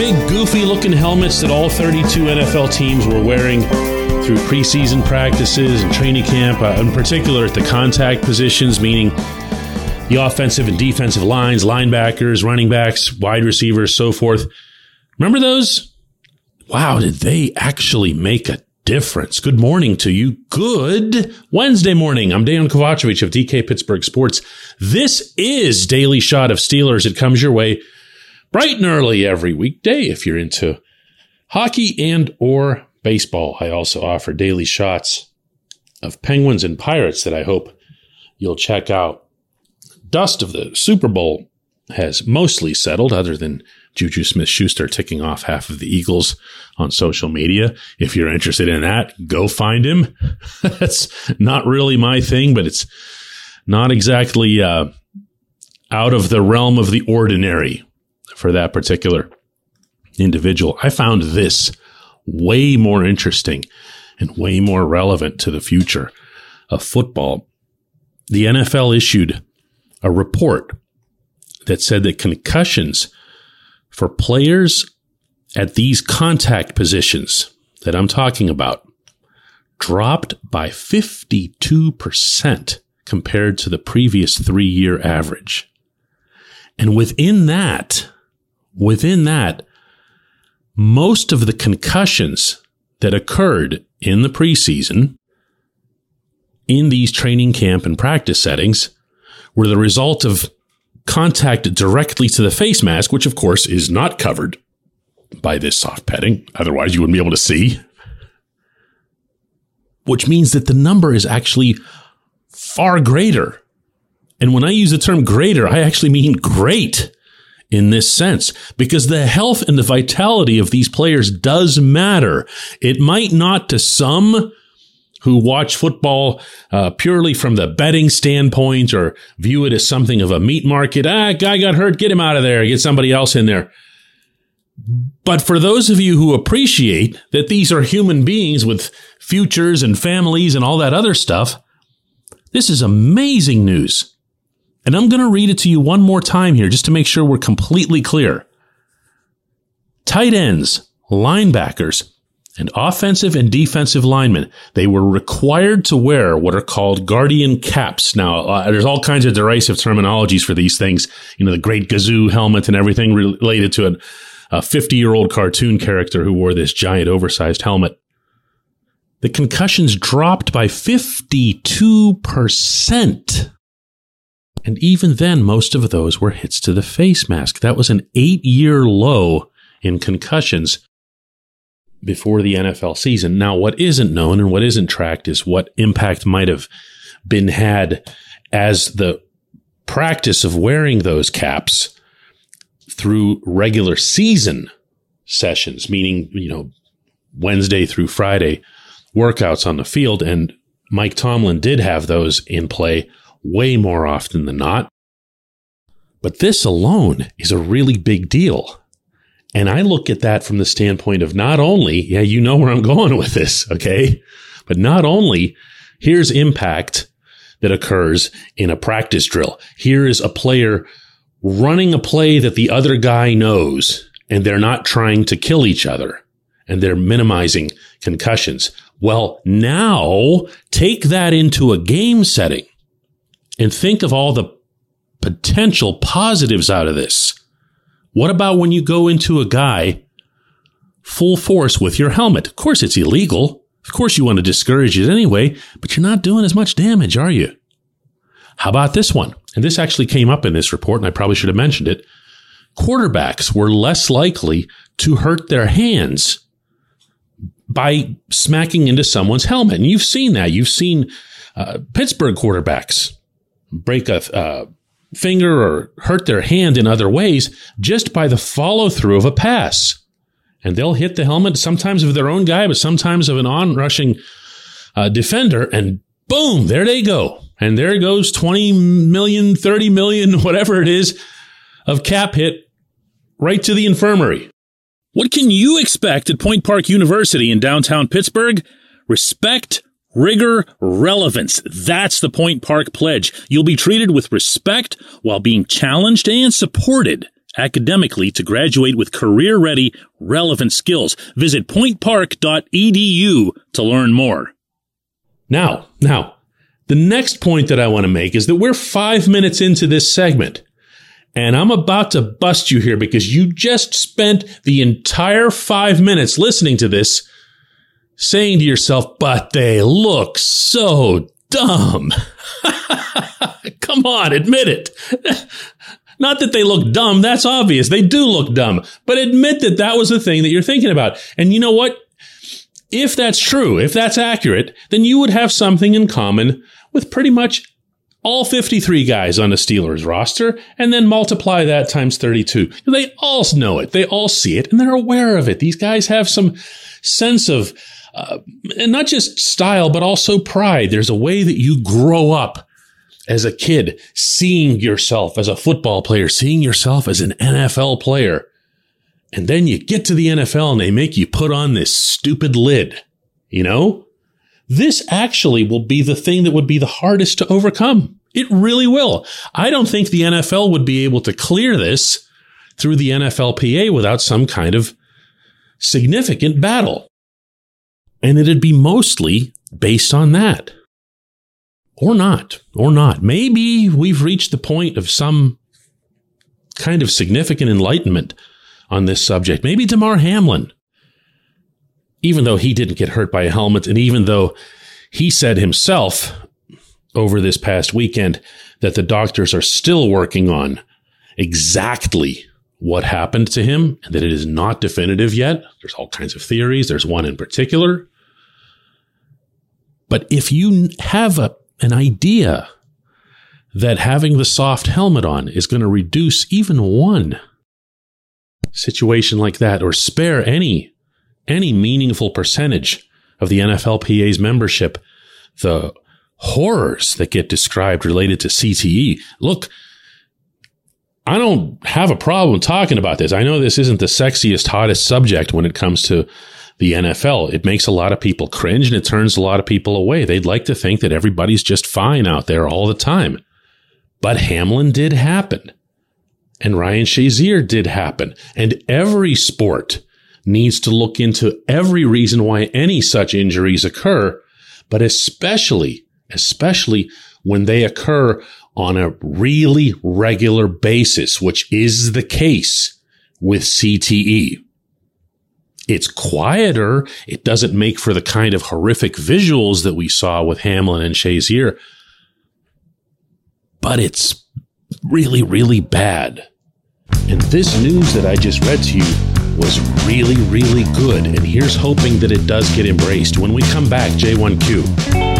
big, goofy looking helmets that all 32 NFL teams were wearing through preseason practices and training camp, uh, in particular at the contact positions, meaning the offensive and defensive lines, linebackers, running backs, wide receivers, so forth. Remember those? Wow, did they actually make a difference? Good morning to you. Good Wednesday morning. I'm Dan Kovacevic of DK Pittsburgh Sports. This is Daily Shot of Steelers. It comes your way bright and early every weekday if you're into hockey and or baseball. I also offer daily shots of Penguins and Pirates that I hope you'll check out. Dust of the Super Bowl has mostly settled, other than Juju Smith Schuster ticking off half of the Eagles on social media. If you're interested in that, go find him. That's not really my thing, but it's not exactly uh, out of the realm of the ordinary for that particular individual. I found this way more interesting and way more relevant to the future of football. The NFL issued a report that said that concussions for players at these contact positions that I'm talking about dropped by 52% compared to the previous three year average. And within that, within that, most of the concussions that occurred in the preseason in these training camp and practice settings were the result of contact directly to the face mask, which of course is not covered by this soft padding. Otherwise, you wouldn't be able to see. Which means that the number is actually far greater. And when I use the term greater, I actually mean great in this sense because the health and the vitality of these players does matter. It might not to some who watch football uh, purely from the betting standpoint or view it as something of a meat market. Ah, guy got hurt, get him out of there, get somebody else in there. But for those of you who appreciate that these are human beings with futures and families and all that other stuff, this is amazing news. And I'm going to read it to you one more time here just to make sure we're completely clear. Tight ends, linebackers, and offensive and defensive linemen, they were required to wear what are called guardian caps. Now, uh, there's all kinds of derisive terminologies for these things. You know, the great Gazoo helmet and everything related to a 50 year old cartoon character who wore this giant oversized helmet. The concussions dropped by 52%. And even then, most of those were hits to the face mask. That was an eight year low in concussions before the NFL season. Now, what isn't known and what isn't tracked is what impact might have been had as the practice of wearing those caps through regular season sessions, meaning, you know, Wednesday through Friday workouts on the field. And Mike Tomlin did have those in play way more often than not. But this alone is a really big deal. And I look at that from the standpoint of not only, yeah, you know where I'm going with this, okay? But not only here's impact that occurs in a practice drill. Here is a player running a play that the other guy knows and they're not trying to kill each other and they're minimizing concussions. Well, now take that into a game setting and think of all the potential positives out of this. What about when you go into a guy full force with your helmet? Of course, it's illegal. Of course, you want to discourage it anyway, but you're not doing as much damage, are you? How about this one? And this actually came up in this report, and I probably should have mentioned it. Quarterbacks were less likely to hurt their hands by smacking into someone's helmet. And you've seen that. You've seen uh, Pittsburgh quarterbacks break a uh, finger or hurt their hand in other ways just by the follow through of a pass. And they'll hit the helmet sometimes of their own guy, but sometimes of an onrushing uh, defender. And boom, there they go. And there goes 20 million, 30 million, whatever it is of cap hit right to the infirmary. What can you expect at Point Park University in downtown Pittsburgh? Respect Rigor, relevance. That's the Point Park Pledge. You'll be treated with respect while being challenged and supported. academically to graduate with career ready, relevant skills. Visit pointpark.edu to learn more. Now, now, the next point that I want to make is that we're five minutes into this segment. And I'm about to bust you here because you just spent the entire five minutes listening to this saying to yourself, but they look so dumb. Come on, admit it. Not that they look dumb. That's obvious. They do look dumb, but admit that that was the thing that you're thinking about. And you know what? If that's true, if that's accurate, then you would have something in common with pretty much all 53 guys on the Steelers roster and then multiply that times 32. They all know it. They all see it and they're aware of it. These guys have some sense of, uh, and not just style, but also pride. There's a way that you grow up as a kid, seeing yourself as a football player, seeing yourself as an NFL player. And then you get to the NFL and they make you put on this stupid lid, you know? This actually will be the thing that would be the hardest to overcome. It really will. I don't think the NFL would be able to clear this through the NFLPA without some kind of significant battle. And it'd be mostly based on that. Or not, or not. Maybe we've reached the point of some kind of significant enlightenment on this subject. Maybe Damar Hamlin, even though he didn't get hurt by a helmet, and even though he said himself over this past weekend that the doctors are still working on exactly what happened to him and that it is not definitive yet. There's all kinds of theories. There's one in particular. But if you have a, an idea that having the soft helmet on is going to reduce even one situation like that or spare any any meaningful percentage of the NFLPA's membership the horrors that get described related to CTE. Look, I don't have a problem talking about this. I know this isn't the sexiest, hottest subject when it comes to the NFL. It makes a lot of people cringe and it turns a lot of people away. They'd like to think that everybody's just fine out there all the time. But Hamlin did happen. And Ryan Shazier did happen. And every sport needs to look into every reason why any such injuries occur, but especially especially when they occur on a really regular basis, which is the case with CTE. It's quieter. It doesn't make for the kind of horrific visuals that we saw with Hamlin and Shazier, but it's really, really bad. And this news that I just read to you was really, really good. And here's hoping that it does get embraced. When we come back, J1Q.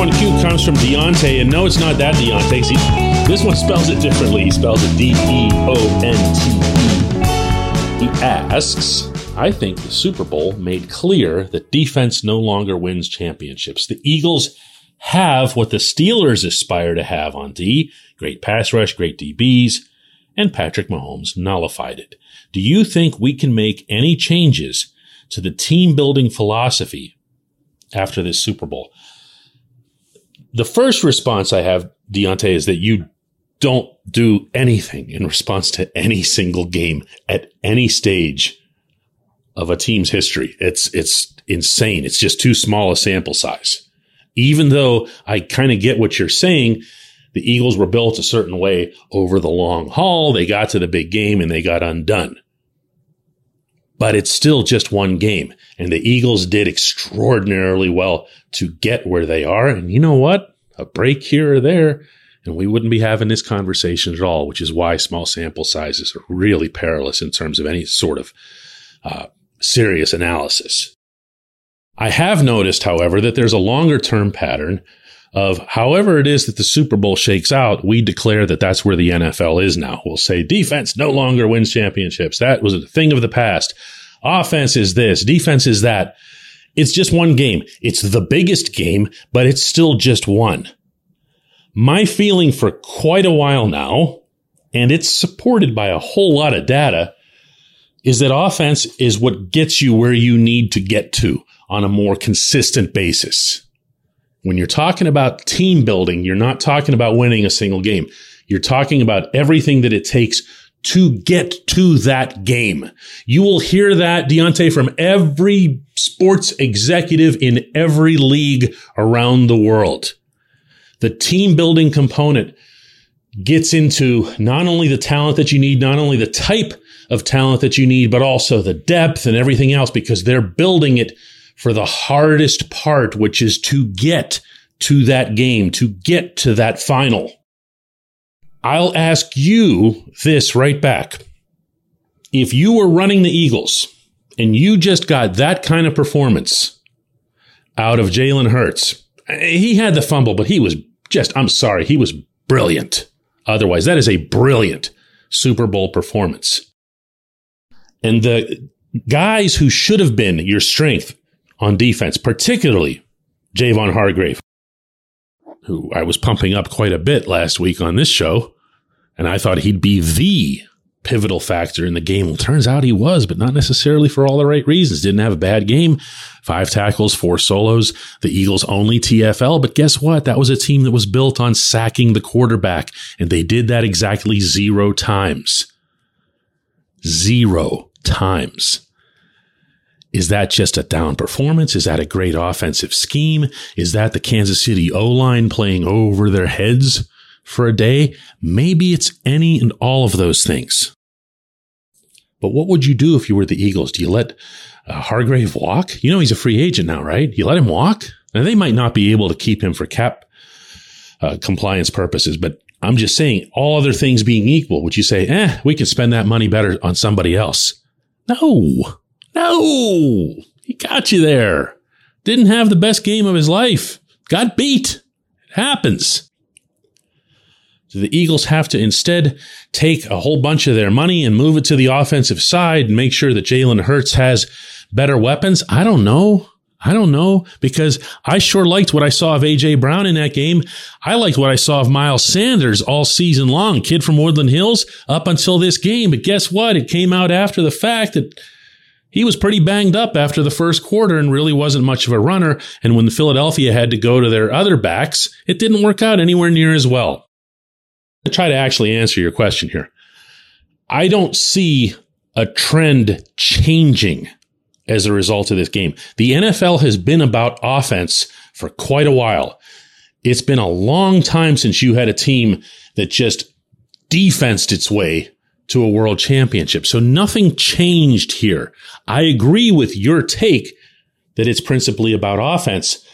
Today's J1Q comes from Deontay, and no, it's not that Deontay. See, this one spells it differently. He spells it D E O N T E. He asks, I think the Super Bowl made clear that defense no longer wins championships. The Eagles have what the Steelers aspire to have on D great pass rush, great DBs, and Patrick Mahomes nullified it. Do you think we can make any changes to the team building philosophy after this Super Bowl? The first response I have, Deontay, is that you don't do anything in response to any single game at any stage of a team's history. It's, it's insane. It's just too small a sample size. Even though I kind of get what you're saying, the Eagles were built a certain way over the long haul. They got to the big game and they got undone. But it's still just one game. And the Eagles did extraordinarily well to get where they are. And you know what? A break here or there and we wouldn't be having this conversation at all, which is why small sample sizes are really perilous in terms of any sort of uh, serious analysis. I have noticed, however, that there's a longer term pattern of however it is that the Super Bowl shakes out, we declare that that's where the NFL is now. We'll say defense no longer wins championships. That was a thing of the past. Offense is this, defense is that. It's just one game. It's the biggest game, but it's still just one. My feeling for quite a while now, and it's supported by a whole lot of data, is that offense is what gets you where you need to get to on a more consistent basis. When you're talking about team building, you're not talking about winning a single game. You're talking about everything that it takes to get to that game. You will hear that, Deontay, from every sports executive in every league around the world. The team building component gets into not only the talent that you need, not only the type of talent that you need, but also the depth and everything else because they're building it for the hardest part, which is to get to that game, to get to that final. I'll ask you this right back. If you were running the Eagles and you just got that kind of performance out of Jalen Hurts, he had the fumble, but he was just, I'm sorry, he was brilliant. Otherwise, that is a brilliant Super Bowl performance. And the guys who should have been your strength on defense, particularly Javon Hargrave, who I was pumping up quite a bit last week on this show, and I thought he'd be the pivotal factor in the game. Well, turns out he was, but not necessarily for all the right reasons. Didn't have a bad game. Five tackles, four solos, the Eagles only TFL. But guess what? That was a team that was built on sacking the quarterback, and they did that exactly zero times. Zero times. Is that just a down performance? Is that a great offensive scheme? Is that the Kansas City O line playing over their heads for a day? Maybe it's any and all of those things. But what would you do if you were the Eagles? Do you let uh, Hargrave walk? You know, he's a free agent now, right? You let him walk? Now, they might not be able to keep him for cap uh, compliance purposes, but I'm just saying, all other things being equal, would you say, eh, we can spend that money better on somebody else? No, no, he got you there. Didn't have the best game of his life. Got beat. It happens. Do the Eagles have to instead take a whole bunch of their money and move it to the offensive side and make sure that Jalen Hurts has better weapons? I don't know. I don't know because I sure liked what I saw of AJ Brown in that game. I liked what I saw of Miles Sanders all season long, kid from Woodland Hills up until this game. But guess what? It came out after the fact that he was pretty banged up after the first quarter and really wasn't much of a runner. And when Philadelphia had to go to their other backs, it didn't work out anywhere near as well. To try to actually answer your question here. I don't see a trend changing as a result of this game. The NFL has been about offense for quite a while. It's been a long time since you had a team that just defensed its way to a world championship. So nothing changed here. I agree with your take that it's principally about offense,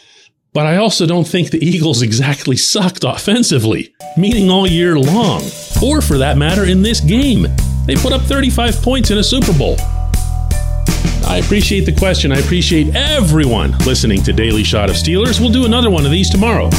but I also don't think the Eagles exactly sucked offensively, meaning all year long, or for that matter, in this game. They put up 35 points in a Super Bowl. I appreciate the question. I appreciate everyone listening to Daily Shot of Steelers. We'll do another one of these tomorrow.